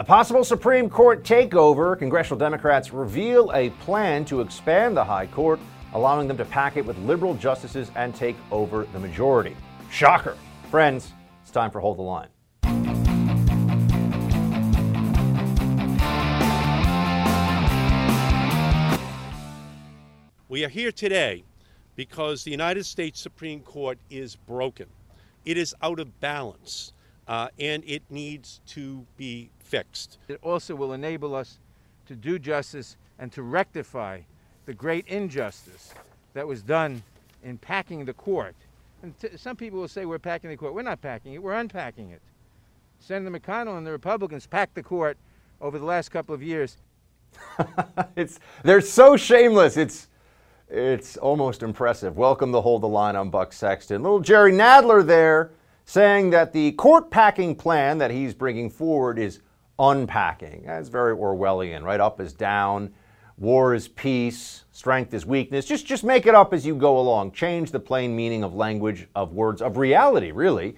A possible Supreme Court takeover. Congressional Democrats reveal a plan to expand the High Court, allowing them to pack it with liberal justices and take over the majority. Shocker. Friends, it's time for Hold the Line. We are here today because the United States Supreme Court is broken. It is out of balance, uh, and it needs to be fixed. It also will enable us to do justice and to rectify the great injustice that was done in packing the court. And t- some people will say we're packing the court. We're not packing it, we're unpacking it. Senator McConnell and the Republicans packed the court over the last couple of years. it's they're so shameless. It's it's almost impressive. Welcome to Hold the Line. I'm Buck Sexton. Little Jerry Nadler there saying that the court packing plan that he's bringing forward is unpacking. That's very Orwellian, right? Up is down, war is peace, strength is weakness. Just just make it up as you go along. Change the plain meaning of language, of words, of reality, really.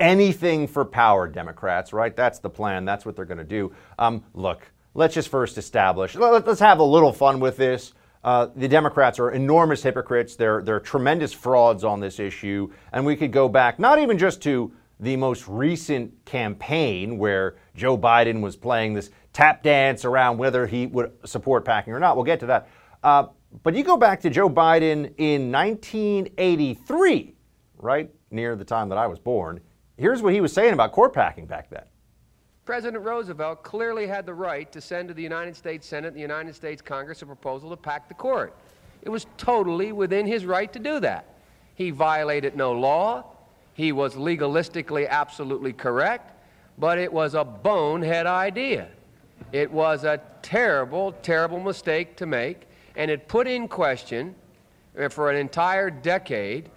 Anything for power, Democrats, right? That's the plan. That's what they're going to do. Um, look, let's just first establish, let's have a little fun with this. Uh, the Democrats are enormous hypocrites. They're, they're tremendous frauds on this issue. And we could go back not even just to the most recent campaign where Joe Biden was playing this tap dance around whether he would support packing or not. We'll get to that. Uh, but you go back to Joe Biden in 1983, right near the time that I was born. Here's what he was saying about court packing back then. President Roosevelt clearly had the right to send to the United States Senate and the United States Congress a proposal to pack the court. It was totally within his right to do that. He violated no law. He was legalistically absolutely correct, but it was a bonehead idea. It was a terrible, terrible mistake to make, and it put in question uh, for an entire decade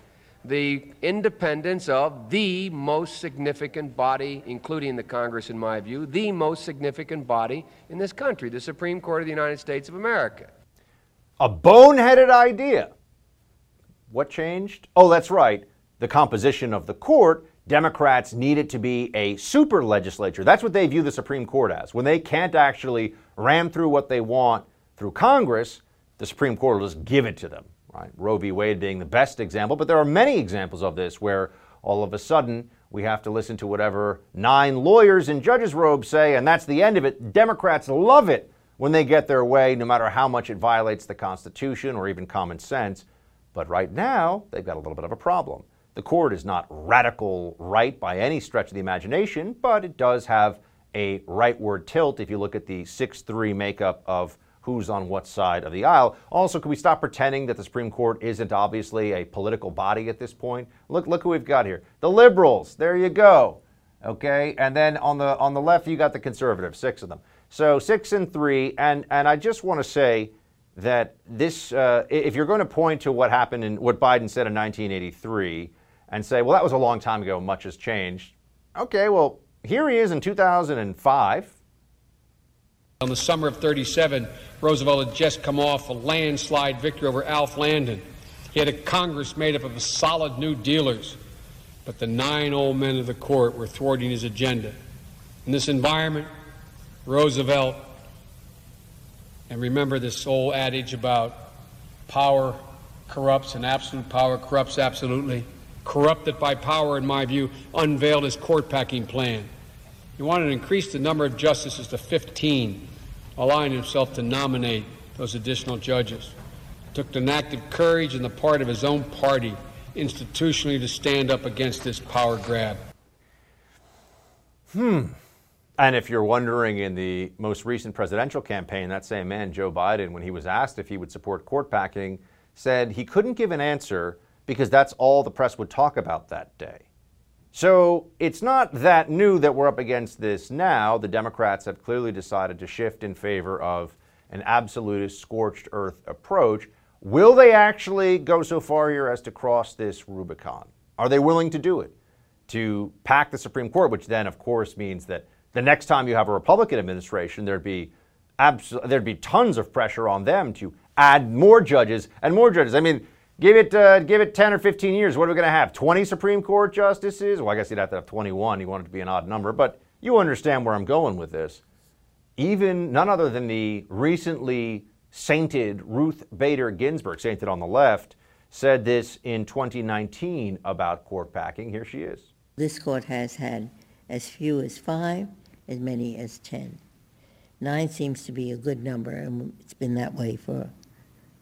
the independence of the most significant body, including the Congress, in my view, the most significant body in this country, the Supreme Court of the United States of America. A boneheaded idea. What changed? Oh, that's right. The composition of the court. Democrats need it to be a super legislature. That's what they view the Supreme Court as. When they can't actually ram through what they want through Congress, the Supreme Court will just give it to them. Right? Roe v. Wade being the best example, but there are many examples of this where all of a sudden we have to listen to whatever nine lawyers in judges' robes say, and that's the end of it. Democrats love it when they get their way, no matter how much it violates the Constitution or even common sense. But right now, they've got a little bit of a problem. The court is not radical right by any stretch of the imagination, but it does have a rightward tilt if you look at the 6 3 makeup of who's on what side of the aisle. Also, can we stop pretending that the Supreme Court isn't obviously a political body at this point? Look, look who we've got here. The liberals. There you go. Okay, and then on the on the left you got the conservatives, six of them. So six and three, and and I just want to say that this, uh, if you're going to point to what happened in what Biden said in 1983, and say, well, that was a long time ago, much has changed. Okay, well, here he is in 2005. In the summer of 37, Roosevelt had just come off a landslide victory over Alf Landon. He had a Congress made up of solid new dealers, but the nine old men of the court were thwarting his agenda. In this environment, Roosevelt, and remember this old adage about power corrupts and absolute power corrupts absolutely, corrupted by power, in my view, unveiled his court packing plan. He wanted to increase the number of justices to 15, allowing himself to nominate those additional judges. It took an act of courage on the part of his own party institutionally to stand up against this power grab. Hmm. And if you're wondering, in the most recent presidential campaign, that same man, Joe Biden, when he was asked if he would support court packing, said he couldn't give an answer because that's all the press would talk about that day. So it's not that new that we're up against this now. The Democrats have clearly decided to shift in favor of an absolutist, scorched earth approach. Will they actually go so far here as to cross this Rubicon? Are they willing to do it? To pack the Supreme Court, which then, of course, means that the next time you have a Republican administration, there'd be abs- there'd be tons of pressure on them to add more judges and more judges. I mean, give it uh, give it 10 or 15 years. What are we going to have? 20 Supreme Court justices? Well, I guess you'd have to have 21. You want it to be an odd number, but you understand where I'm going with this. Even none other than the recently sainted Ruth Bader Ginsburg, sainted on the left, said this in 2019 about court packing. Here she is. This court has had as few as five, as many as 10. Nine seems to be a good number, and it's been that way for,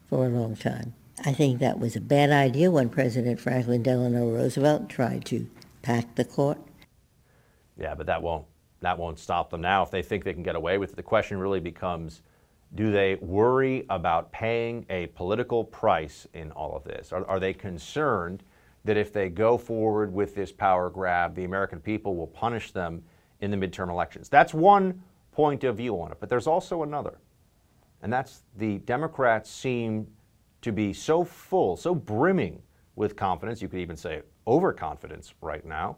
for a long time. I think that was a bad idea when President Franklin Delano Roosevelt tried to pack the court. Yeah, but that won't that won't stop them now if they think they can get away with it. The question really becomes do they worry about paying a political price in all of this? Are, are, they concerned that if they go forward with this power grab, the American people will punish them in the midterm elections? That's one point of view on it, but there's also another. And that's the Democrats seem to be so full, so brimming with confidence, you could even say overconfidence right now,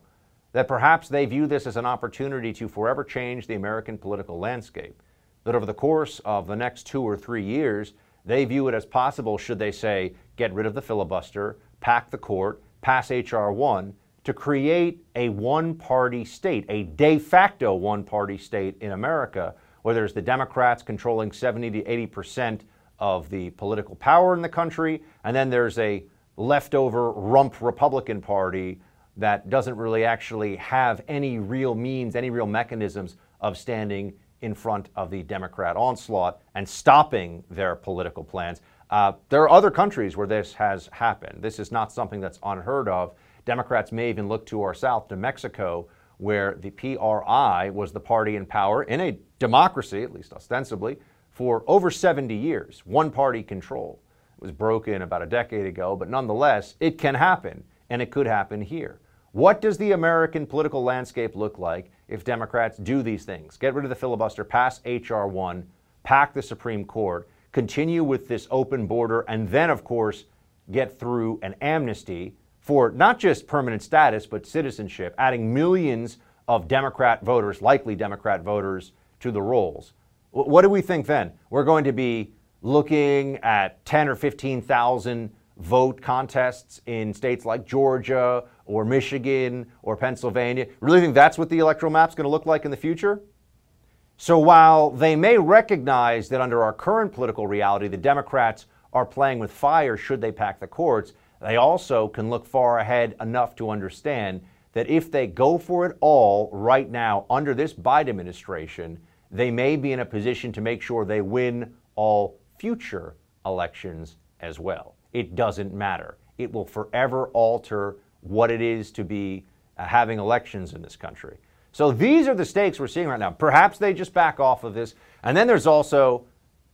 that perhaps they view this as an opportunity to forever change the American political landscape that over the course of the next two or three years, they view it as possible, should they say, get rid of the filibuster, pack the court, pass H.R. 1, to create a one party state, a de facto one party state in America, where there's the Democrats controlling 70 to 80 percent of the political power in the country, and then there's a leftover rump Republican Party that doesn't really actually have any real means, any real mechanisms of standing in front of the Democrat onslaught and stopping their political plans. Uh, there are other countries where this has happened. This is not something that's unheard of. Democrats may even look to our south, to Mexico, where the PRI was the party in power in a democracy, at least ostensibly, for over 70 years. One party control. It was broken about a decade ago, but nonetheless, it can happen, and it could happen here. What does the American political landscape look like if Democrats do these things? Get rid of the filibuster, pass H.R. 1, pack the Supreme Court, continue with this open border, and then, of course, get through an amnesty for not just permanent status, but citizenship, adding millions of Democrat voters, likely Democrat voters, to the rolls. What do we think then? We're going to be looking at 10 or 15,000 vote contests in states like Georgia or Michigan or Pennsylvania? Really think that's what the electoral map's going to look like in the future? So while they may recognize that under our current political reality, the Democrats are playing with fire should they pack the courts, they also can look far ahead enough to understand that if they go for it all right now under this Biden administration, they may be in a position to make sure they win all future elections as well. It doesn't matter. It will forever alter what it is to be uh, having elections in this country. So these are the stakes we're seeing right now. Perhaps they just back off of this. And then there's also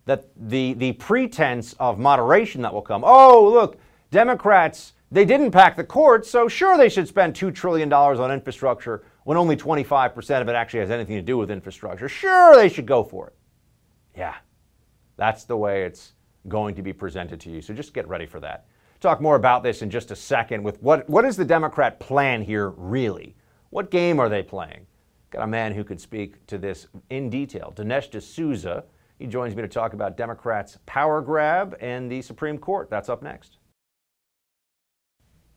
that the, the pretense of moderation that will come. Oh, look, Democrats, they didn't pack the courts, so sure they should spend $2 trillion on infrastructure when only 25% of it actually has anything to do with infrastructure. Sure, they should go for it. Yeah, that's the way it's going to be presented to you. So just get ready for that talk more about this in just a second with what, what is the Democrat plan here really? What game are they playing? Got a man who could speak to this in detail. Dinesh D'Souza. He joins me to talk about Democrats' power grab and the Supreme Court. That's up next.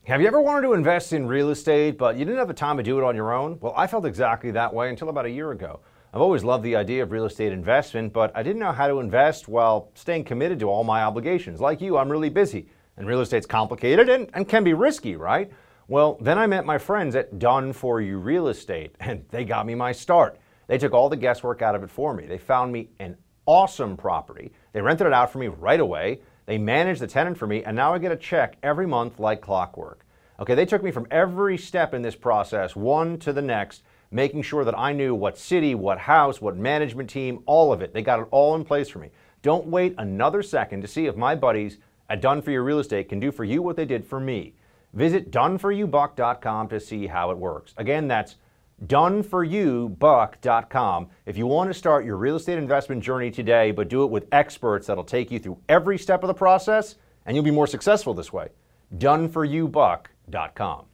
Have you ever wanted to invest in real estate, but you didn't have the time to do it on your own? Well, I felt exactly that way until about a year ago. I've always loved the idea of real estate investment, but I didn't know how to invest while staying committed to all my obligations. Like you, I'm really busy. And real estate's complicated and, and can be risky, right? Well, then I met my friends at Done For You Real Estate, and they got me my start. They took all the guesswork out of it for me. They found me an awesome property. They rented it out for me right away. They managed the tenant for me, and now I get a check every month like clockwork. Okay, they took me from every step in this process, one to the next, making sure that I knew what city, what house, what management team, all of it. They got it all in place for me. Don't wait another second to see if my buddies at Done For You Real Estate can do for you what they did for me. Visit doneforyoubuck.com to see how it works. Again, that's doneforyoubuck.com. If you want to start your real estate investment journey today, but do it with experts that'll take you through every step of the process, and you'll be more successful this way. doneforyoubuck.com.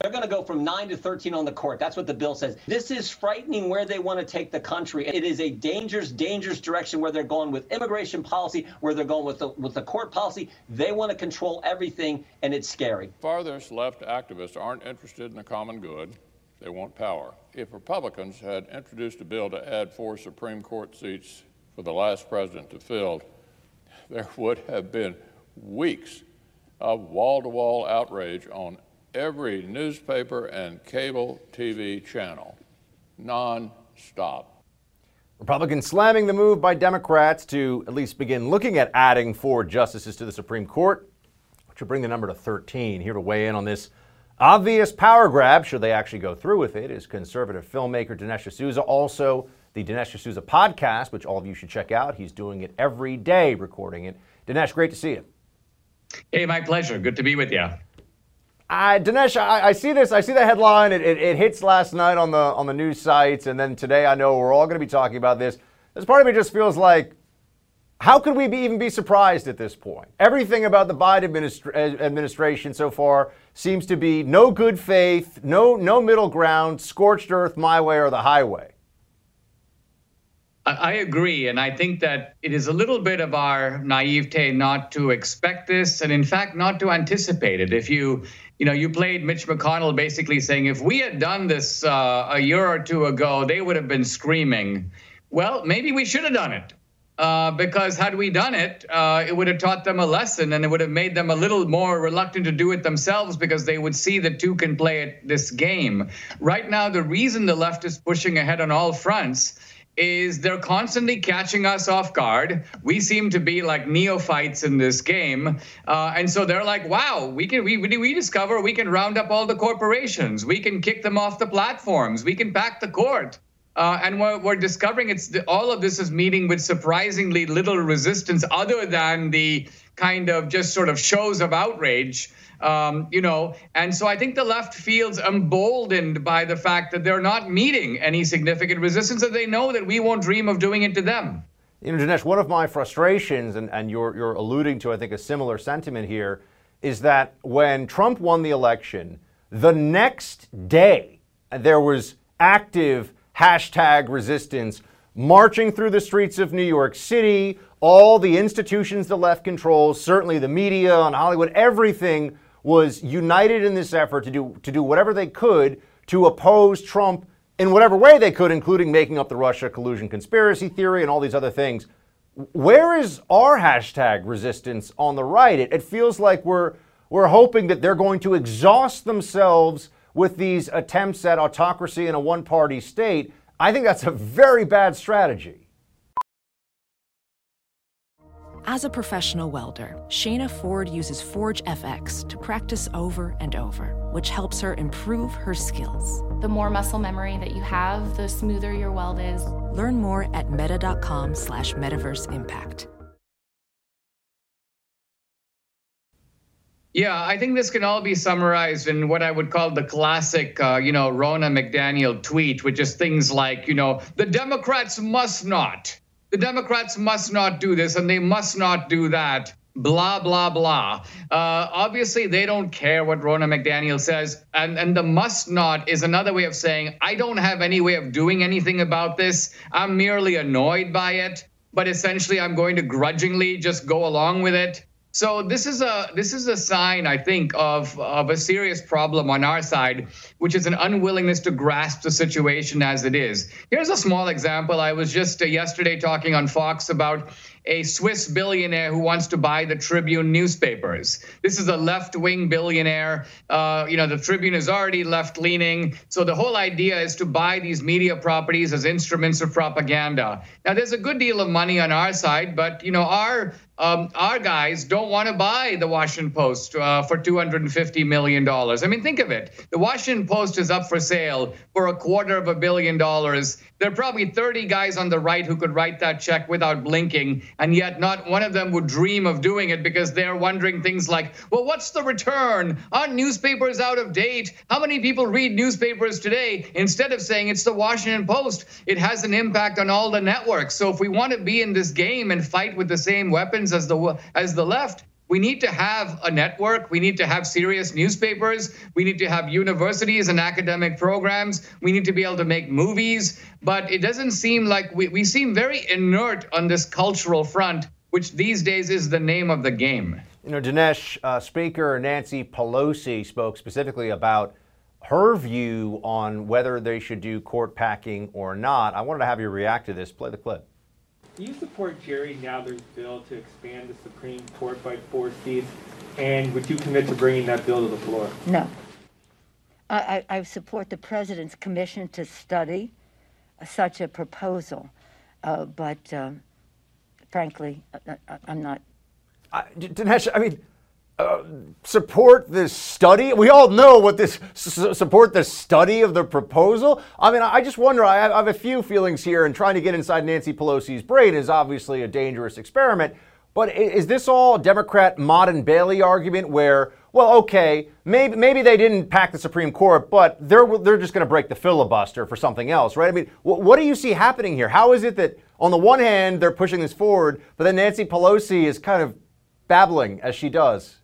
They're going to go from 9 to 13 on the court. That's what the bill says. This is frightening where they want to take the country. It is a dangerous, dangerous direction where they're going with immigration policy, where they're going with the, with the court policy. They want to control everything, and it's scary. Farthest left activists aren't interested in the common good. They want power. If Republicans had introduced a bill to add four Supreme Court seats for the last president to fill, there would have been weeks of wall to wall outrage on every newspaper and cable TV channel, non-stop. Republicans slamming the move by Democrats to at least begin looking at adding four justices to the Supreme Court, which will bring the number to 13. Here to weigh in on this obvious power grab, should they actually go through with it, is conservative filmmaker Dinesh D'Souza. Also, the Dinesh D'Souza podcast, which all of you should check out. He's doing it every day, recording it. Dinesh, great to see you. Hey, my pleasure. Good to be with you. I, Dinesh, I, I, see this. I see the headline. It, it, it, hits last night on the on the news sites, and then today I know we're all going to be talking about this. This part of me just feels like, how could we be, even be surprised at this point? Everything about the Biden administra- eh, administration so far seems to be no good faith, no no middle ground, scorched earth, my way or the highway. I agree. And I think that it is a little bit of our naivete not to expect this and, in fact, not to anticipate it. If you you know, you played Mitch McConnell basically saying if we had done this uh, a year or two ago, they would have been screaming. Well, maybe we should have done it. Uh, because had we done it, uh, it would have taught them a lesson and it would have made them a little more reluctant to do it themselves because they would see that two can play at this game. Right now, the reason the left is pushing ahead on all fronts is they're constantly catching us off guard. We seem to be like neophytes in this game, uh, and so they're like, "Wow, we can we we discover we can round up all the corporations, we can kick them off the platforms, we can pack the court." Uh, and we're, we're discovering it's the, all of this is meeting with surprisingly little resistance other than the kind of just sort of shows of outrage um, you know, and so I think the left feels emboldened by the fact that they're not meeting any significant resistance, and they know that we won't dream of doing it to them. You know, Dinesh, one of my frustrations, and, and you're, you're alluding to, I think, a similar sentiment here, is that when Trump won the election, the next day there was active hashtag resistance marching through the streets of New York City, all the institutions the left controls, certainly the media and Hollywood, everything was united in this effort to do to do whatever they could to oppose Trump in whatever way they could, including making up the Russia collusion conspiracy theory and all these other things. Where is our hashtag resistance on the right? It, it feels like we're we're hoping that they're going to exhaust themselves with these attempts at autocracy in a one-party state. I think that's a very bad strategy. As a professional welder, Shayna Ford uses Forge FX to practice over and over, which helps her improve her skills. The more muscle memory that you have, the smoother your weld is. Learn more at meta.com slash metaverse impact. Yeah, I think this can all be summarized in what I would call the classic, uh, you know, Ronna McDaniel tweet, which is things like, you know, the Democrats must not the Democrats must not do this and they must not do that. Blah blah blah. Uh, obviously, they don't care what Ronna McDaniel says, and and the must not is another way of saying I don't have any way of doing anything about this. I'm merely annoyed by it, but essentially, I'm going to grudgingly just go along with it. So this is a this is a sign, I think, of of a serious problem on our side, which is an unwillingness to grasp the situation as it is. Here's a small example. I was just uh, yesterday talking on Fox about a Swiss billionaire who wants to buy the Tribune newspapers. This is a left wing billionaire. Uh, you know, the Tribune is already left leaning. So the whole idea is to buy these media properties as instruments of propaganda. Now, there's a good deal of money on our side, but, you know, our um, our guys don't want to buy the Washington Post uh, for $250 million. I mean, think of it. The Washington Post is up for sale for a quarter of a billion dollars. There are probably 30 guys on the right who could write that check without blinking, and yet not one of them would dream of doing it because they're wondering things like, well, what's the return? Are newspapers out of date? How many people read newspapers today? Instead of saying it's the Washington Post, it has an impact on all the networks. So if we want to be in this game and fight with the same weapons as the as the left, we need to have a network. We need to have serious newspapers. We need to have universities and academic programs. We need to be able to make movies. But it doesn't seem like we, we seem very inert on this cultural front, which these days is the name of the game. You know, Dinesh, uh, Speaker Nancy Pelosi spoke specifically about her view on whether they should do court packing or not. I wanted to have you react to this. Play the clip. Do you support Jerry Nadler's bill to expand the Supreme Court by four seats? And would you commit to bringing that bill to the floor? No. I, I, I support the president's commission to study such a proposal, uh, but um, frankly, I, am not. I, Dinesh, I mean, support this study? We all know what this support the study of the proposal. I mean, I just wonder. I have, I have a few feelings here, and trying to get inside Nancy Pelosi's brain is obviously a dangerous experiment. But is this all Democrat Motte and Bailey argument where, well, okay, maybe maybe they didn't pack the Supreme Court, but they're they're just going to break the filibuster for something else, right? I mean, what, what do you see happening here? How is it that on the one hand they're pushing this forward, but then Nancy Pelosi is kind of babbling as she does?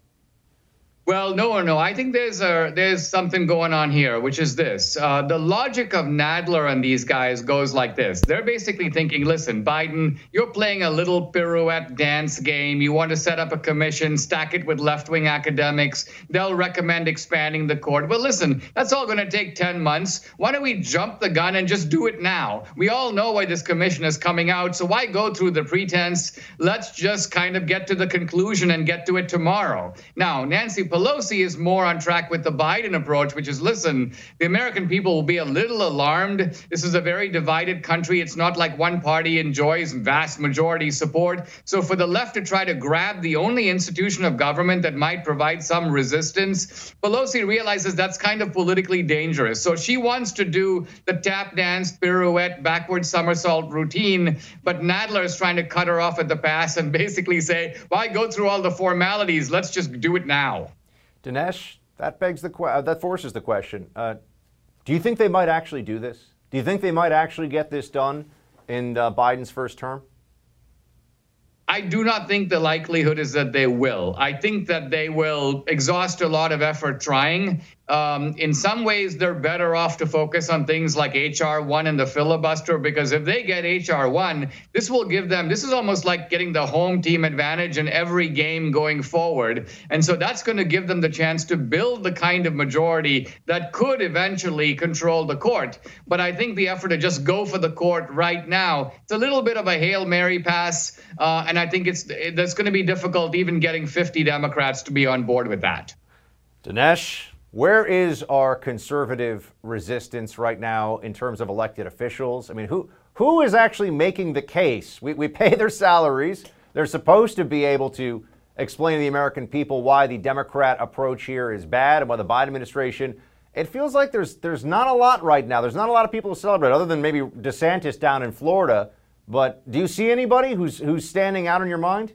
Well, no, or no. I think there's a there's something going on here, which is this: uh, the logic of Nadler and these guys goes like this. They're basically thinking, listen, Biden, you're playing a little pirouette dance game. You want to set up a commission, stack it with left-wing academics. They'll recommend expanding the court. Well, listen, that's all going to take ten months. Why don't we jump the gun and just do it now? We all know why this commission is coming out, so why go through the pretense? Let's just kind of get to the conclusion and get to it tomorrow. Now, Nancy. Pelosi is more on track with the Biden approach, which is listen, the American people will be a little alarmed. This is a very divided country. It's not like one party enjoys vast majority support. So for the left to try to grab the only institution of government that might provide some resistance, Pelosi realizes that's kind of politically dangerous. So she wants to do the tap dance, pirouette, backward somersault routine, but Nadler is trying to cut her off at the pass and basically say, why go through all the formalities? Let's just do it now. Dinesh, that begs the que- uh, that forces the question. Uh, do you think they might actually do this? Do you think they might actually get this done in uh, Biden's first term? I do not think the likelihood is that they will. I think that they will exhaust a lot of effort trying. Um, in some ways, they're better off to focus on things like HR 1 and the filibuster because if they get HR 1, this will give them, this is almost like getting the home team advantage in every game going forward. And so that's going to give them the chance to build the kind of majority that could eventually control the court. But I think the effort to just go for the court right now, it's a little bit of a Hail Mary pass. Uh, and I think it's that's going to be difficult even getting 50 Democrats to be on board with that. Dinesh, where is our conservative resistance right now in terms of elected officials? I mean, who who is actually making the case? We, we pay their salaries. They're supposed to be able to explain to the American people why the Democrat approach here is bad and why the Biden administration. It feels like there's there's not a lot right now. There's not a lot of people to celebrate, other than maybe DeSantis down in Florida. But do you see anybody who's who's standing out in your mind?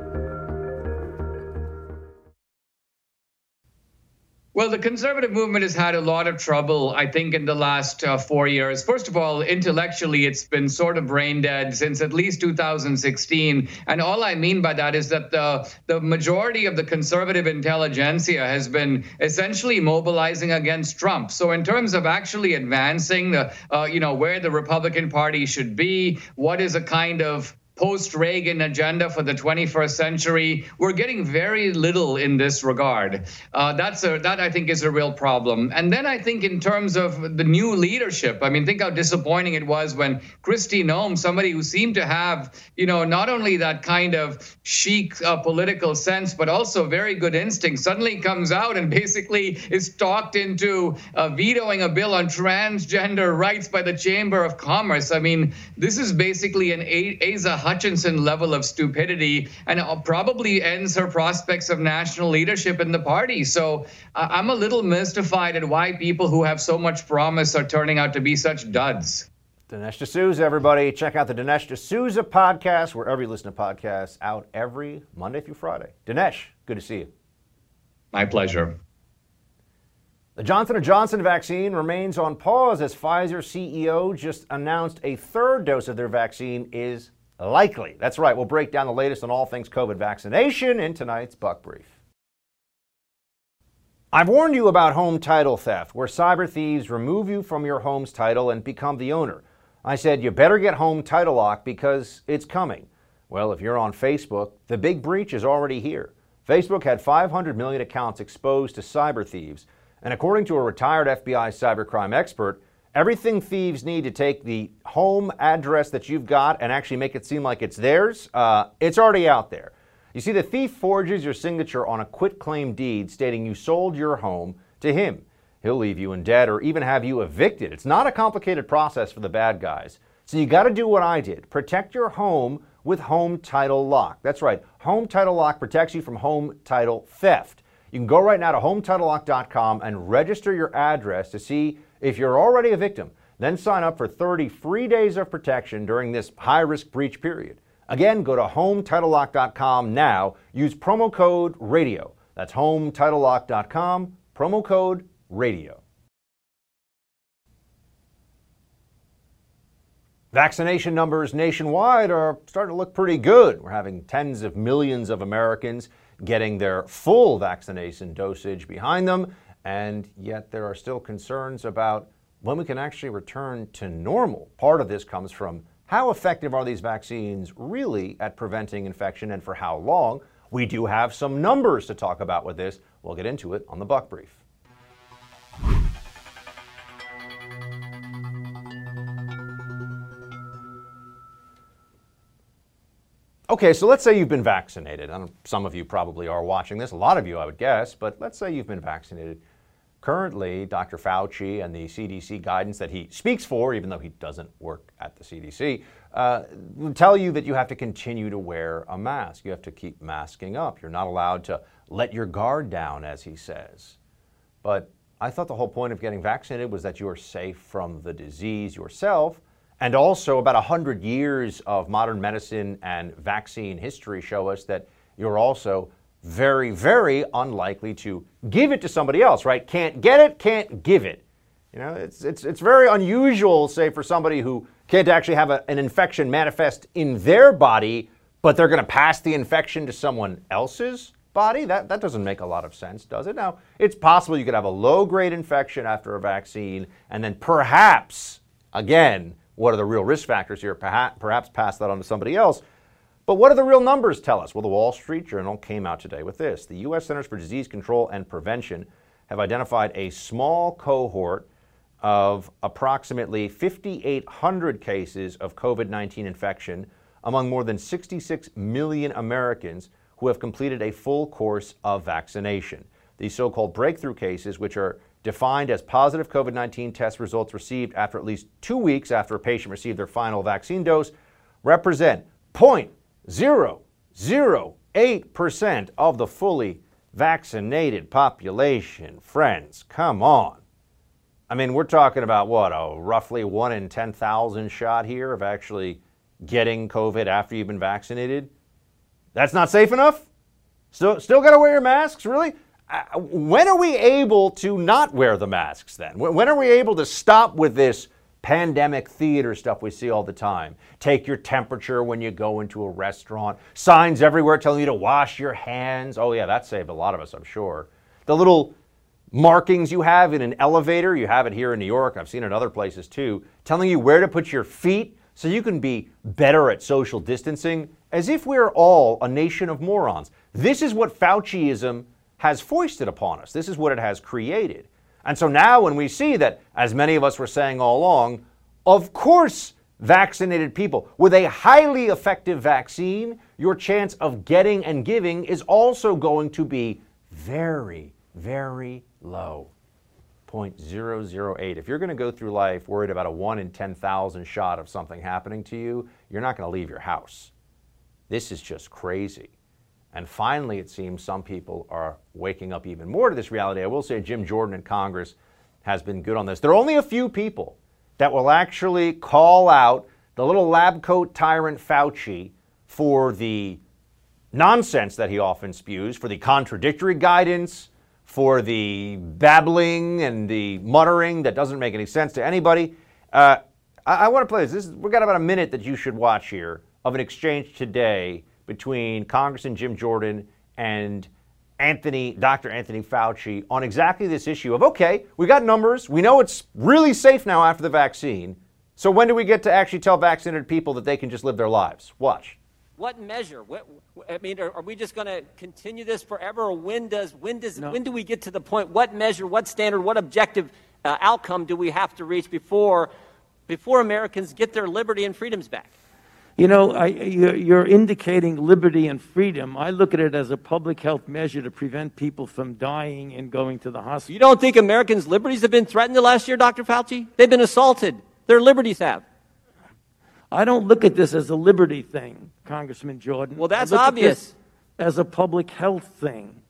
Well, the conservative movement has had a lot of trouble, I think, in the last uh, four years. First of all, intellectually, it's been sort of brain dead since at least 2016. And all I mean by that is that the, the majority of the conservative intelligentsia has been essentially mobilizing against Trump. So, in terms of actually advancing the, uh, you know, where the Republican Party should be, what is a kind of post Reagan agenda for the 21st century. We're getting very little in this regard. Uh, that's a, that I think is a real problem. And then I think in terms of the new leadership, I mean, think how disappointing it was when Kristi Noem, somebody who seemed to have, you know, not only that kind of chic uh, political sense, but also very good instinct, suddenly comes out and basically is talked into uh, vetoing a bill on transgender rights by the Chamber of Commerce. I mean, this is basically an Asa Hutchinson level of stupidity and probably ends her prospects of national leadership in the party. So uh, I'm a little mystified at why people who have so much promise are turning out to be such duds. Dinesh D'Souza, everybody. Check out the Dinesh D'Souza podcast wherever you listen to podcasts, out every Monday through Friday. Dinesh, good to see you. My pleasure. The Johnson & Johnson vaccine remains on pause as Pfizer CEO just announced a third dose of their vaccine is Likely. That's right. We'll break down the latest on all things COVID vaccination in tonight's Buck Brief. I've warned you about home title theft, where cyber thieves remove you from your home's title and become the owner. I said, you better get home title lock because it's coming. Well, if you're on Facebook, the big breach is already here. Facebook had 500 million accounts exposed to cyber thieves, and according to a retired FBI cybercrime expert, Everything thieves need to take the home address that you've got and actually make it seem like it's theirs, uh, it's already out there. You see, the thief forges your signature on a quitclaim deed stating you sold your home to him. He'll leave you in debt or even have you evicted. It's not a complicated process for the bad guys. So you got to do what I did protect your home with Home Title Lock. That's right, Home Title Lock protects you from home title theft. You can go right now to HometitleLock.com and register your address to see if you're already a victim, then sign up for 30 free days of protection during this high risk breach period. Again, go to HomeTitleLock.com now. Use promo code RADIO. That's HomeTitleLock.com, promo code RADIO. Vaccination numbers nationwide are starting to look pretty good. We're having tens of millions of Americans getting their full vaccination dosage behind them, and yet there are still concerns about when we can actually return to normal. Part of this comes from how effective are these vaccines really at preventing infection and for how long? We do have some numbers to talk about with this. We'll get into it on the Buck Brief. Okay, so let's say you've been vaccinated. Some of you probably are watching this, a lot of you, I would guess, but let's say you've been vaccinated. Currently, Dr. Fauci and the CDC guidance that he speaks for, even though he doesn't work at the CDC, uh, tell you that you have to continue to wear a mask. You have to keep masking up. You're not allowed to let your guard down, as he says. But I thought the whole point of getting vaccinated was that you're safe from the disease yourself. And also, about 100 years of modern medicine and vaccine history show us that you're also very, very unlikely to give it to somebody else, right? Can't get it, can't give it. You know, it's, it's, it's very unusual, say, for somebody who can't actually have a, an infection manifest in their body, but they're going to pass the infection to someone else's body. That, that doesn't make a lot of sense, does it? Now, it's possible you could have a low grade infection after a vaccine, and then perhaps, again, what are the real risk factors here? Perhaps, perhaps pass that on to somebody else. But what do the real numbers tell us? Well, the Wall Street Journal came out today with this. The U.S. Centers for Disease Control and Prevention have identified a small cohort of approximately 5,800 cases of COVID 19 infection among more than 66 million Americans who have completed a full course of vaccination. These so called breakthrough cases, which are defined as positive COVID 19 test results received after at least two weeks after a patient received their final vaccine dose, represent 0.008% of the fully vaccinated population. Friends, come on. I mean, we're talking about what, a roughly 1 in 10,000 shot here of actually getting COVID after you've been vaccinated? That's not safe enough? Still, still got to wear your masks? Really? uh, when are we able to not wear the masks then? When are we able to stop with this pandemic theater stuff we see all the time? Take your temperature when you go into a restaurant, signs everywhere telling you to wash your hands. Oh, yeah, that saved a lot of us, I'm sure. The little markings you have in an elevator, you have it here in New York, I've seen it other places too, telling you where to put your feet so you can be better at social distancing, as if we're all a nation of morons. This is what Fauciism has foisted upon us. This is what it has created. And so now, when we see that, as many of us were saying all along, of course, vaccinated people with a highly effective vaccine, your chance of getting and giving is also going to be very, very low. 0.008. If you're going to go through life worried about a 1 in 10,000 shot of something happening to you, you're not going to leave your house. This is just crazy. And finally, it seems some people are waking up even more to this reality. I will say Jim Jordan in Congress has been good on this. There are only a few people that will actually call out the little lab coat tyrant Fauci for the nonsense that he often spews, for the contradictory guidance, for the babbling and the muttering that doesn't make any sense to anybody. Uh, I, I want to play this. this is, we've got about a minute that you should watch here of an exchange today between Congressman Jim Jordan and Anthony, Dr. Anthony Fauci on exactly this issue of okay, we got numbers, we know it's really safe now after the vaccine. So when do we get to actually tell vaccinated people that they can just live their lives? Watch. What measure? What, I mean, are, are we just going to continue this forever, or when does when does no. when do we get to the point? What measure? What standard? What objective uh, outcome do we have to reach before before Americans get their liberty and freedoms back? You know, I, you're indicating liberty and freedom. I look at it as a public health measure to prevent people from dying and going to the hospital. You don't think Americans' liberties have been threatened the last year, Dr. Fauci? They've been assaulted. Their liberties have. I don't look at this as a liberty thing, Congressman Jordan. Well, that's obvious. as a public health thing.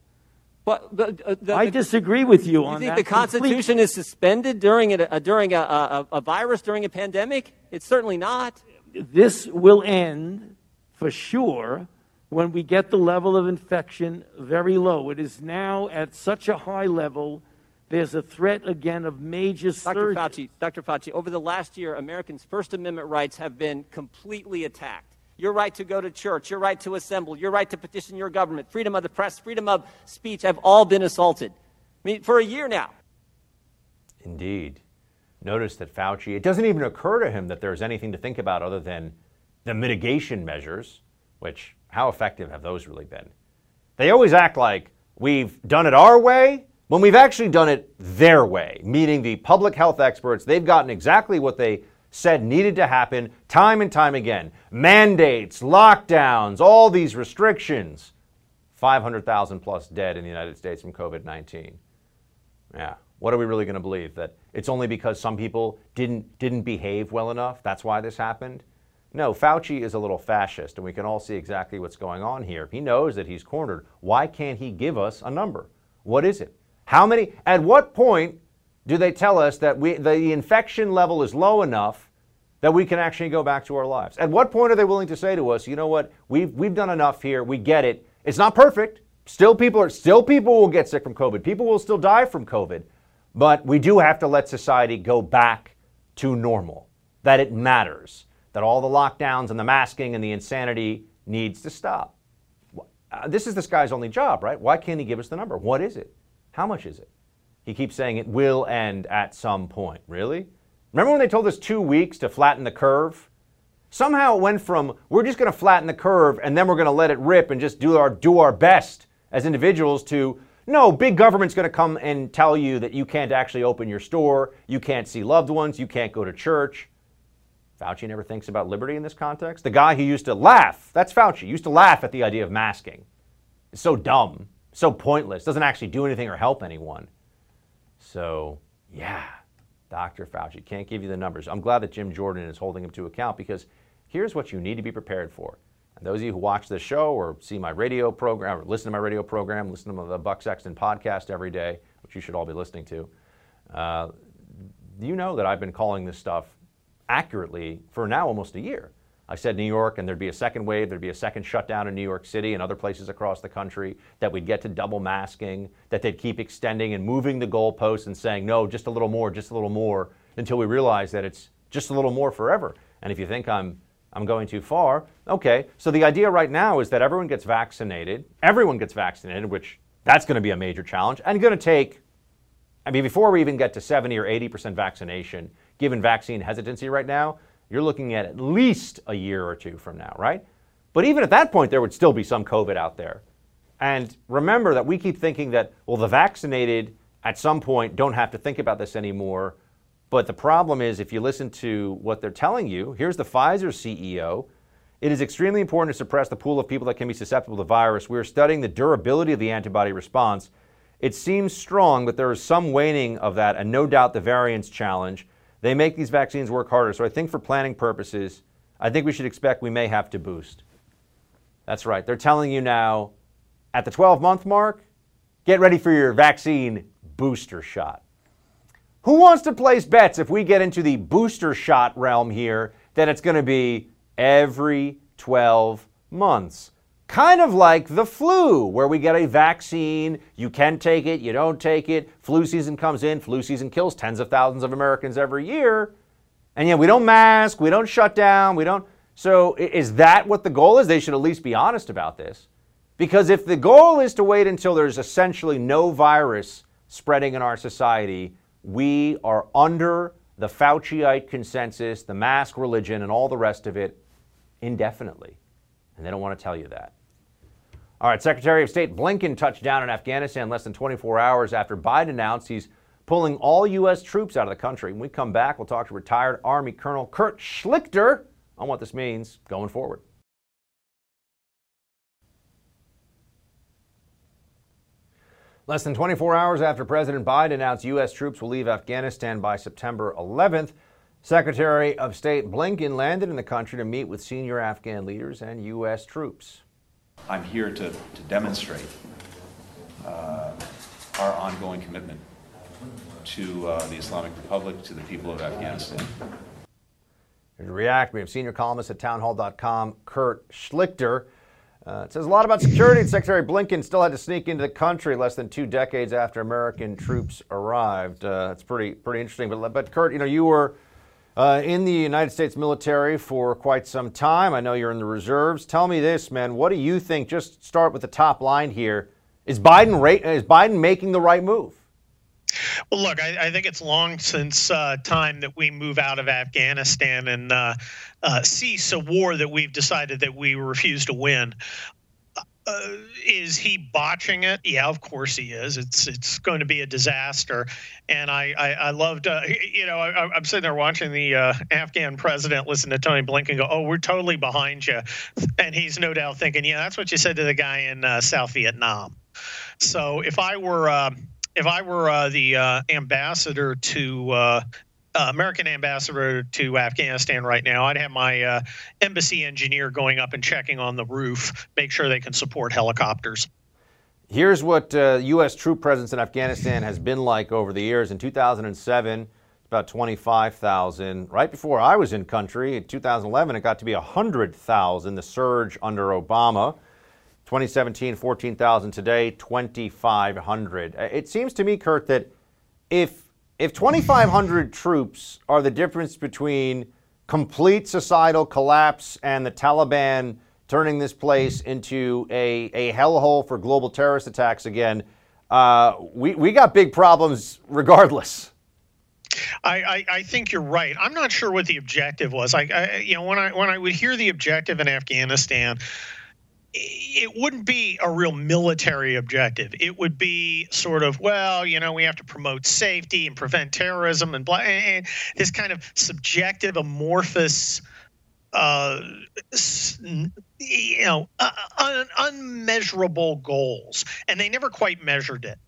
But the, uh, the, I disagree with you, you on that. You think the Constitution is suspended during a, during a, a, a virus, during a pandemic? It's certainly not. This will end for sure when we get the level of infection very low. It is now at such a high level there's a threat again of major Dr. Fauci, Dr. Fauci, over the last year, Americans' First Amendment rights have been completely attacked. Your right to go to church, your right to assemble, your right to petition your government, freedom of the press, freedom of speech have all been assaulted. I mean, for a year now. Indeed. Notice that Fauci, it doesn't even occur to him that there's anything to think about other than the mitigation measures, which, how effective have those really been? They always act like we've done it our way when we've actually done it their way, meaning the public health experts, they've gotten exactly what they said needed to happen time and time again mandates, lockdowns, all these restrictions. 500,000 plus dead in the United States from COVID 19. Yeah. What are we really going to believe? That it's only because some people didn't, didn't behave well enough? That's why this happened? No, Fauci is a little fascist, and we can all see exactly what's going on here. He knows that he's cornered. Why can't he give us a number? What is it? How many, at what point do they tell us that we, the infection level is low enough that we can actually go back to our lives? At what point are they willing to say to us, you know what, we've, we've done enough here, we get it. It's not perfect. Still people are still people will get sick from COVID. People will still die from COVID. But we do have to let society go back to normal. That it matters. That all the lockdowns and the masking and the insanity needs to stop. Uh, this is this guy's only job, right? Why can't he give us the number? What is it? How much is it? He keeps saying it will end at some point. Really? Remember when they told us two weeks to flatten the curve? Somehow it went from we're just going to flatten the curve and then we're going to let it rip and just do our do our best as individuals to no, big government's going to come and tell you that you can't actually open your store, you can't see loved ones, you can't go to church. Fauci never thinks about liberty in this context. The guy who used to laugh, that's Fauci, used to laugh at the idea of masking. It's so dumb so pointless, doesn't actually do anything or help anyone. So, yeah, Dr. Fauci can't give you the numbers. I'm glad that Jim Jordan is holding him to account because here's what you need to be prepared for. Those of you who watch this show or see my radio program or listen to my radio program, listen to the Buck Sexton podcast every day, which you should all be listening to, uh, you know that I've been calling this stuff accurately for now almost a year. I said New York, and there'd be a second wave, there'd be a second shutdown in New York City and other places across the country, that we'd get to double masking, that they'd keep extending and moving the goalposts and saying, no, just a little more, just a little more, until we realize that it's just a little more forever. And if you think I'm I'm going too far, okay. So the idea right now is that everyone gets vaccinated, everyone gets vaccinated, which that's going to be a major challenge and going to take I mean before we even get to 70 or 80% vaccination, given vaccine hesitancy right now, you're looking at at least a year or two from now, right? But even at that point, there would still be some COVID out there. And remember that we keep thinking that, well, the vaccinated at some point don't have to think about this anymore. But the problem is, if you listen to what they're telling you, here's the Pfizer CEO. It is extremely important to suppress the pool of people that can be susceptible to virus. We are studying the durability of the antibody response. It seems strong, but there is some waning of that, and no doubt the variants challenge. They make these vaccines work harder. So I think for planning purposes, I think we should expect we may have to boost. That's right. They're telling you now at the 12 month mark, get ready for your vaccine booster shot. Who wants to place bets if we get into the booster shot realm here that it's going to be every 12 months? kind of like the flu, where we get a vaccine, you can take it, you don't take it, flu season comes in, flu season kills tens of thousands of Americans every year, and yet we don't mask, we don't shut down, we don't. So is that what the goal is? They should at least be honest about this. Because if the goal is to wait until there's essentially no virus spreading in our society, we are under the Fauciite consensus, the mask religion, and all the rest of it indefinitely. And they don't want to tell you that. All right, Secretary of State Blinken touched down in Afghanistan less than 24 hours after Biden announced he's pulling all U.S. troops out of the country. When we come back, we'll talk to retired Army Colonel Kurt Schlichter on what this means going forward. Less than 24 hours after President Biden announced U.S. troops will leave Afghanistan by September 11th, Secretary of State Blinken landed in the country to meet with senior Afghan leaders and U.S. troops. I'm here to, to demonstrate uh, our ongoing commitment to uh, the Islamic Republic, to the people of Afghanistan. Here to react, we have senior columnist at townhall.com, Kurt Schlichter. Uh, it says a lot about security. Secretary Blinken still had to sneak into the country less than two decades after American troops arrived. Uh, it's pretty pretty interesting. But, but Kurt, you know, you were uh, in the United States military for quite some time. I know you're in the reserves. Tell me this, man. What do you think? Just start with the top line here. Is Biden ra- is Biden making the right move? Well, look, I, I think it's long since uh, time that we move out of Afghanistan and uh, uh cease a war that we've decided that we refuse to win. Uh, is he botching it? Yeah, of course he is. It's it's going to be a disaster. And I I, I loved uh, you know I, am sitting there watching the uh, Afghan president listen to Tony Blinken go, oh, we're totally behind you, and he's no doubt thinking, yeah, that's what you said to the guy in uh, South Vietnam. So if I were uh, if I were uh, the ambassador to uh, American ambassador to Afghanistan right now, I'd have my uh, embassy engineer going up and checking on the roof, make sure they can support helicopters. Here's what uh, U.S. troop presence in Afghanistan has been like over the years. In 2007, about 25,000. Right before I was in country, in 2011, it got to be 100,000, the surge under Obama. 2017, 14,000. Today, 2,500. It seems to me, Kurt, that if if 2,500 troops are the difference between complete societal collapse and the Taliban turning this place into a, a hellhole for global terrorist attacks again, uh, we, we got big problems regardless. I, I, I, think you're right. I'm not sure what the objective was. I, I, you know when I when I would hear the objective in Afghanistan, it wouldn't be a real military objective. It would be sort of, well, you know, we have to promote safety and prevent terrorism and blah, and this kind of subjective, amorphous, uh, you know, uh, un- unmeasurable goals. And they never quite measured it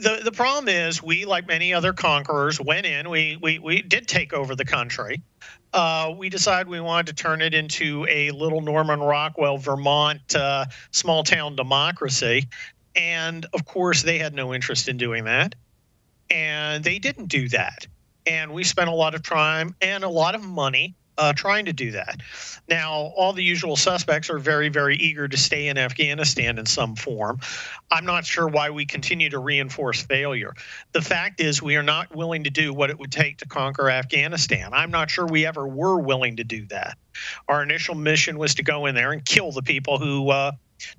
the the problem is we like many other conquerors went in we we, we did take over the country uh, we decided we wanted to turn it into a little Norman Rockwell, Vermont uh, small town democracy. And of course, they had no interest in doing that. And they didn't do that. And we spent a lot of time and a lot of money uh, trying to do that. Now, all the usual suspects are very, very eager to stay in Afghanistan in some form. I'm not sure why we continue to reinforce failure. The fact is, we are not willing to do what it would take to conquer Afghanistan. I'm not sure we ever were willing to do that. Our initial mission was to go in there and kill the people who uh,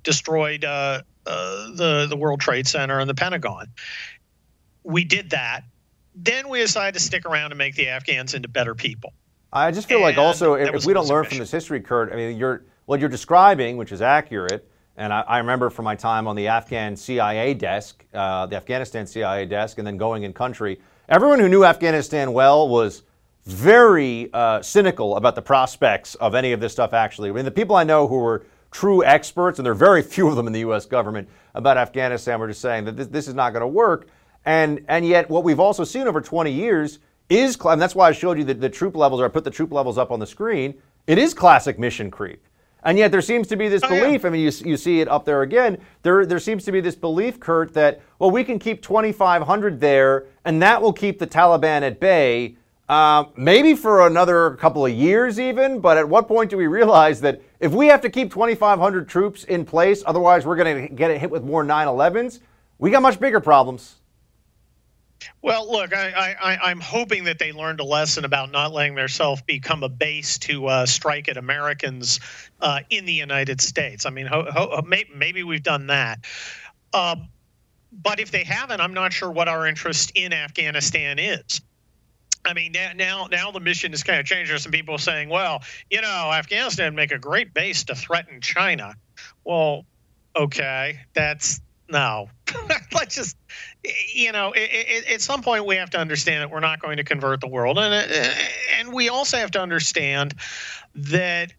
destroyed uh, uh, the the World Trade Center and the Pentagon. We did that. Then we decided to stick around and make the Afghans into better people. I just feel like also if, if we don't learn from this history, Kurt, I mean, you're what you're describing, which is accurate, and I, I remember from my time on the Afghan CIA desk, uh, the Afghanistan CIA desk, and then going in country, everyone who knew Afghanistan well was very uh, cynical about the prospects of any of this stuff. Actually, I mean, the people I know who were true experts, and there are very few of them in the U.S. government about Afghanistan, were just saying that this, this is not going to work. And and yet, what we've also seen over 20 years is, and that's why I showed you the, the troop levels, or I put the troop levels up on the screen. It is classic mission creep. And yet there seems to be this belief. I mean, you, you see it up there again. There, there seems to be this belief, Kurt, that, well, we can keep 2,500 there, and that will keep the Taliban at bay, uh, maybe for another couple of years even. But at what point do we realize that if we have to keep 2,500 troops in place, otherwise we're going to get hit with more 9 11s, we got much bigger problems. Well, look, I, I'm hoping that they learned a lesson about not letting themselves become a base to uh, strike at Americans uh, in the United States. I mean, ho- ho- may- maybe we've done that. Uh, but if they haven't, I'm not sure what our interest in Afghanistan is. I mean, now, now, now the mission is kind of changed. There's some people saying, well, you know, Afghanistan make a great base to threaten China. Well, okay, that's no. Let's just, you know, it, it, at some point we have to understand that we're not going to convert the world, and uh, and we also have to understand that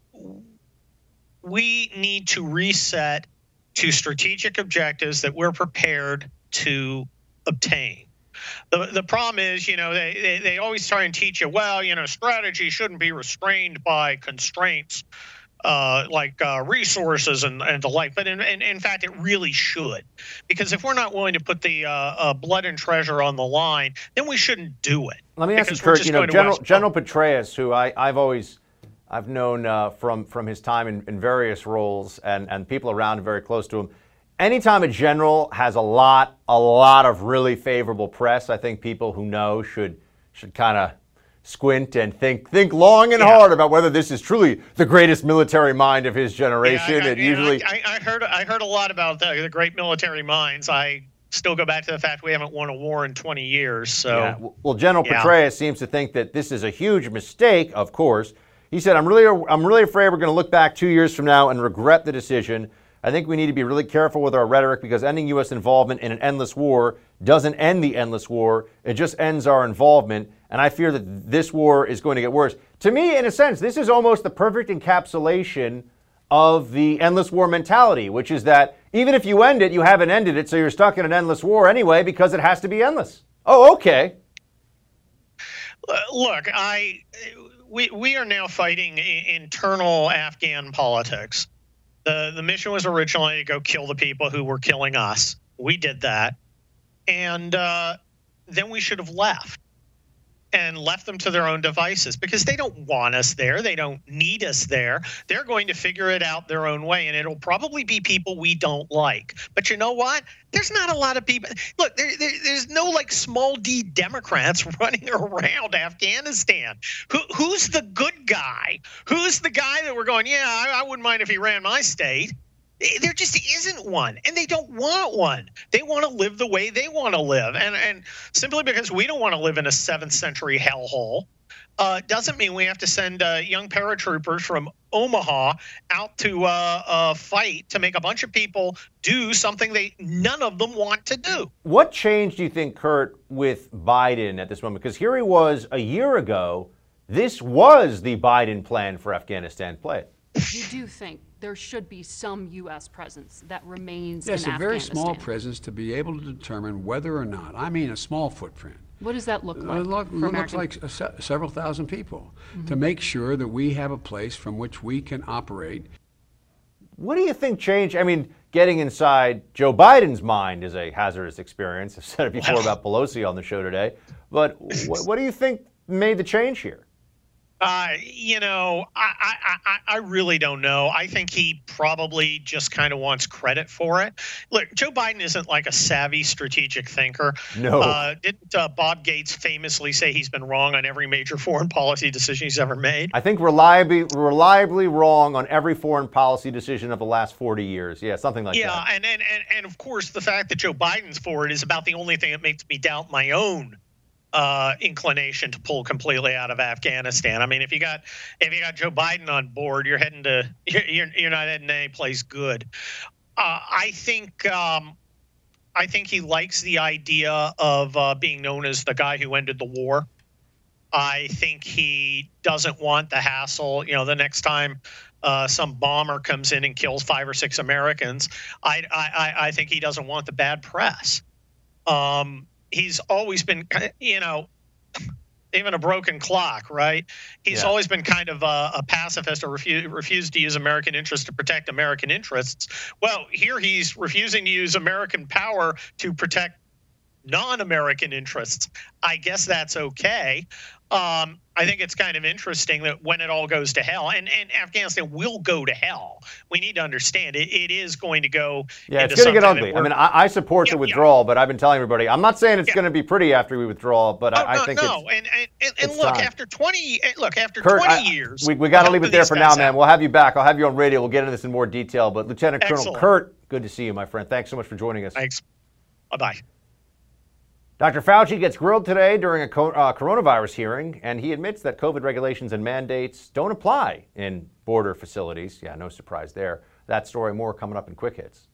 we need to reset to strategic objectives that we're prepared to obtain. The, the problem is, you know, they, they, they always try and teach you, well, you know, strategy shouldn't be restrained by constraints uh, like uh, resources and, and the like. But in, in, in, fact, it really should. Because if we're not willing to put the uh, uh blood and treasure on the line, then we shouldn't do it. Let me ask you, Kurt, you know, General, General Petraeus, who I, I've always I've known uh, from, from his time in, in various roles and, and people around very close to him. Anytime a general has a lot, a lot of really favorable press, I think people who know should should kind of squint and think think long and yeah. hard about whether this is truly the greatest military mind of his generation. Yeah, I, I, it usually, I, I, heard I heard a lot about the, the, great military minds. I still go back to the fact we haven't won a war in 20 years. So, well, General. Petraeus seems to think that this is a huge mistake. Of course, he said, "I'm really I'm really afraid we're going to look back two years from now and regret the decision." I think we need to be really careful with our rhetoric because ending U.S. involvement in an endless war doesn't end the endless war. It just ends our involvement. And I fear that this war is going to get worse. To me, in a sense, this is almost the perfect encapsulation of the endless war mentality, which is that even if you end it, you haven't ended it, so you're stuck in an endless war anyway because it has to be endless. Oh, okay. Look, I we we are now fighting internal Afghan politics the the mission was originally to go kill the people who were killing us. We did that, and uh, then we should have left and left them to their own devices because they don't want us there. They don't need us there. They're going to figure it out their own way, and it'll probably be people we don't like. But you know what? There's not a lot of people. Look, there, there, there's no like small d Democrats running around Afghanistan. Who, who's the good guy? Who's the guy that we're going, yeah, I, I wouldn't mind if he ran my state? There just isn't one and they don't want one they want to live the way they want to live and and simply because we don't want to live in a 7th century hellhole uh, doesn't mean we have to send uh, young paratroopers from Omaha out to uh, uh fight to make a bunch of people do something they none of them want to do. What changed, do you think, Kurt, with Biden at this moment? Because here he was a year ago. This was the Biden plan for Afghanistan. Play. You do think there should be some U.S. presence that remains yes, in a very small presence to be able to determine whether or not, I mean a small footprint. What does that look like? Uh, look, looks like se- several thousand people mm-hmm. to make sure that we have a place from which we can operate. What do you think changed? I mean, getting inside Joe Biden's mind is a hazardous experience. I've said it before about Pelosi on the show today. But what, what do you think made the change here? Uh, you know, I, I, I, I really don't know. I think he probably just kind of wants credit for it. Look, Joe Biden isn't like a savvy strategic thinker. No. Uh, didn't uh, Bob Gates famously say he's been wrong on every major foreign policy decision he's ever made? I think reliably, reliably wrong on every foreign policy decision of the last 40 years. Yeah, something like yeah, that. and, and, and, and of course, the fact that Joe Biden's for it is about the only thing that makes me doubt my own uh, inclination to pull completely out of Afghanistan. I mean, if you got if you got Joe Biden on board, you're heading to you're you're not heading any place good. Uh, I think um, I think he likes the idea of uh, being known as the guy who ended the war. I think he doesn't want the hassle. You know, the next time uh, some bomber comes in and kills five or six Americans, I I, I think he doesn't want the bad press. Um, he's always been, you know, even a broken clock, right? He's Yeah. always been kind of a, a pacifist or refu- refused to use American interests to protect American interests. Well, here he's refusing to use American power to protect non-American interests. I guess that's okay. Um, I think it's kind of interesting that when it all goes to hell, and, and Afghanistan will go to hell. We need to understand it. It is going to go. Yeah, it's going to get ugly. I mean, I, I support the withdrawal, but I've been telling everybody, I'm not saying it's going to be pretty after we withdraw, but I, I Oh, no, think no, it's. and and, and, look time. after twenty. eh, Look after Kurt, twenty I- years. we, we got to leave it there for now, man. act? We'll have you back. I'll have you on radio. We'll get into this in more detail. But Lieutenant Colonel Kurt, good to see you, my friend. Thanks so much for joining us. Thanks. Bye bye. Dr. Fauci gets grilled today during a co- uh, coronavirus hearing, and he admits that COVID regulations and mandates don't apply in border facilities. Yeah, no surprise there. That story more coming up in quick hits.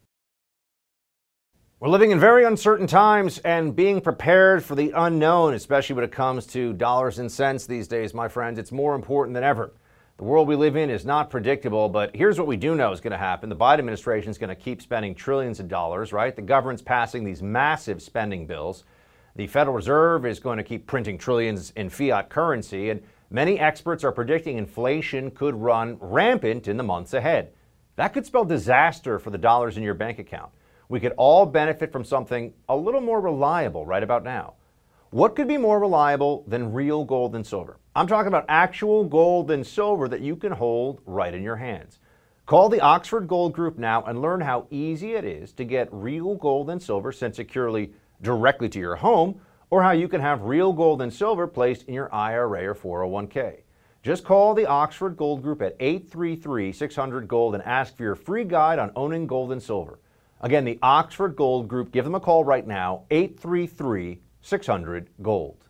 We're living in very uncertain times and being prepared for the unknown, especially when it comes to dollars and cents these days, my friends, it's more important than ever. The world we live in is not predictable, but here's what we do know is going to happen. The Biden administration is going to keep spending trillions of dollars, right? The government's passing these massive spending bills. The Federal Reserve is going to keep printing trillions in fiat currency, and many experts are predicting inflation could run rampant in the months ahead. That could spell disaster for the dollars in your bank account. We could all benefit from something a little more reliable right about now. What could be more reliable than real gold and silver? I'm talking about actual gold and silver that you can hold right in your hands. Call the Oxford Gold Group now and learn how easy it is to get real gold and silver sent securely directly to your home, or how you can have real gold and silver placed in your IRA or 401k. Just call the Oxford Gold Group at 833 600 Gold and ask for your free guide on owning gold and silver. Again, the Oxford Gold Group, give them a call right now, 833 600 Gold.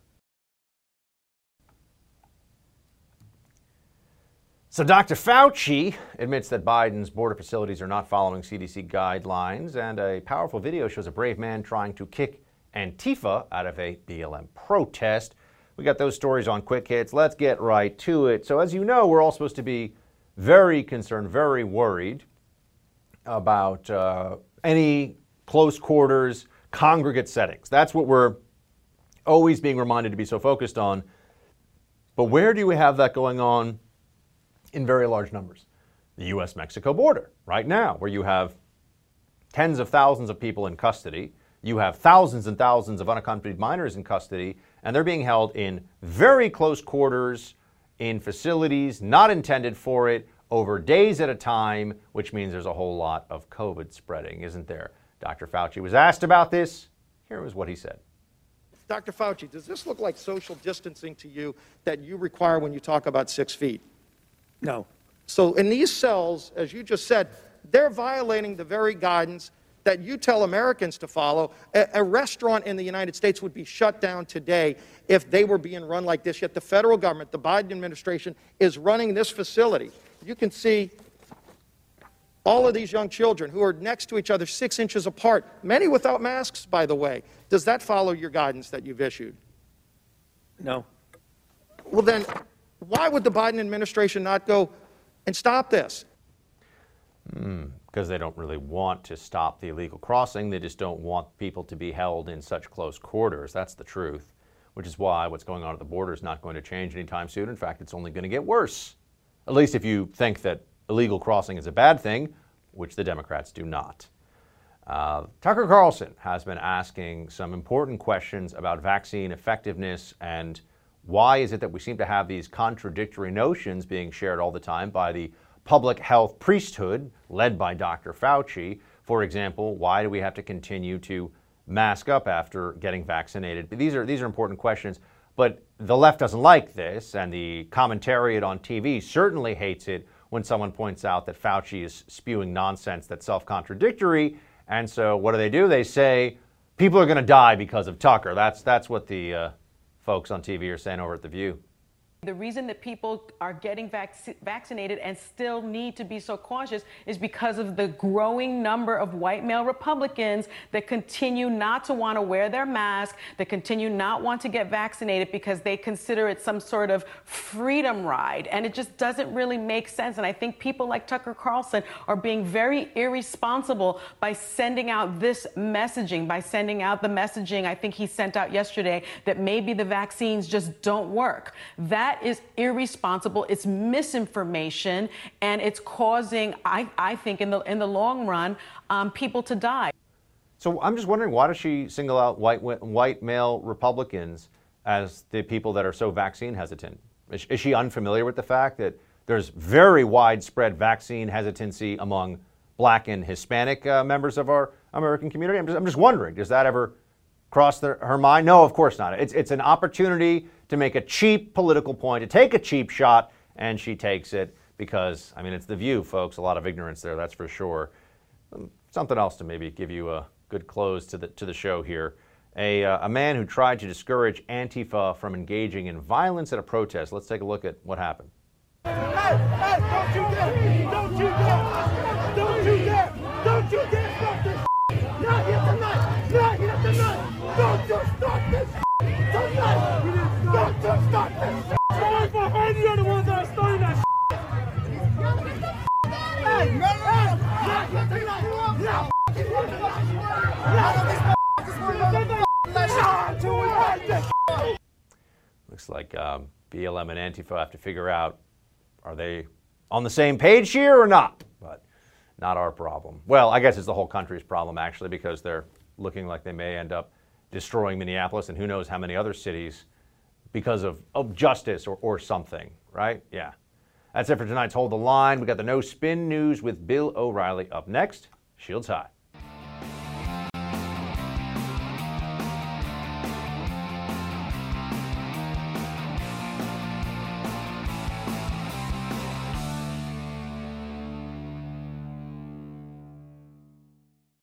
So, Dr. Fauci admits that Biden's border facilities are not following CDC guidelines, and a powerful video shows a brave man trying to kick Antifa out of a BLM protest. We got those stories on Quick Hits. Let's get right to it. So, as you know, we're all supposed to be very concerned, very worried about uh, any close quarters, congregate settings. That's what we're always being reminded to be so focused on. But where do we have that going on in very large numbers? The US Mexico border, right now, where you have tens of thousands of people in custody. You have thousands and thousands of unaccompanied minors in custody, and they're being held in very close quarters in facilities not intended for it over days at a time, which means there's a whole lot of COVID spreading, isn't there? Dr. Fauci was asked about this. Here was what he said. Dr. Fauci, does this look like social distancing to you that you require when you talk about six feet? No. So in these cells, as you just said, they're violating the very guidance that you tell Americans to follow. A, a restaurant in the United States would be shut down today if they were being run like this. Yet the federal government, the Biden administration, is running this facility. You can see all of these young children who are next to each other, six inches apart, many without masks, by the way. Does that follow your guidance that you've issued? No. Well, then, why would the Biden administration not go and stop this? because they don't really want to stop the illegal crossing. They just don't want people to be held in such close quarters. That's the truth, which is why what's going on at the border is not going to change anytime soon. In fact, it's only going to get worse. At least if you think that illegal crossing is a bad thing, which the Democrats do not. Uh, Tucker Carlson has been asking some important questions about vaccine effectiveness and Why is it that we seem to have these contradictory notions being shared all the time by the public health priesthood led by Dr. Fauci? For example, why do we have to continue to mask up after getting vaccinated? These are, these are important questions. But the left doesn't like this, and the commentariat on TV certainly hates it when someone points out that Fauci is spewing nonsense that's self contradictory. And so what do they do? They say people are going to die because of Tucker. That's, that's what the uh, folks on TV are saying over at The View. The reason that people are getting vac- vaccinated and still need to be so cautious is because of the growing number of white male Republicans that continue not to want to wear their mask, that continue not want to get vaccinated because they consider it some sort of freedom ride. And it just doesn't really make sense. And I think people like Tucker Carlson are being very irresponsible by sending out this messaging, by sending out the messaging I think he sent out yesterday that maybe the vaccines just don't work. That that is irresponsible. It's misinformation, and it's causing, I, I think, in the in the long run, um, people to die. So I'm just wondering, why does she single out white white male Republicans as the people that are so vaccine hesitant? Is, is she unfamiliar with the fact that there's very widespread vaccine hesitancy among Black and Hispanic uh, members of our American community? I'm just, I'm just wondering, does that ever cross the, her mind? No, of course not. It's, it's an opportunity to make a cheap political point, to take a cheap shot, and she takes it because, I mean, it's the view, folks. A lot of ignorance there, that's for sure. Um, something else to maybe give you a good close to the, to the show here. A, uh, a man who tried to discourage Antifa from engaging in violence at a protest. Let's take a look at what happened. Hey, hey, don't you dare! Don't you dare! Don't you dare! Stop this tonight! You start this Looks like um, BLM and Antifa have to figure out are they on the same page here or not? But not our problem. Well, I guess it's the whole country's problem actually because they're looking like they may end up destroying Minneapolis and who knows how many other cities because of, of justice or, or something, right? Yeah. That's it for tonight's Hold the Line. We got the No Spin News with Bill O'Reilly up next. Shields high.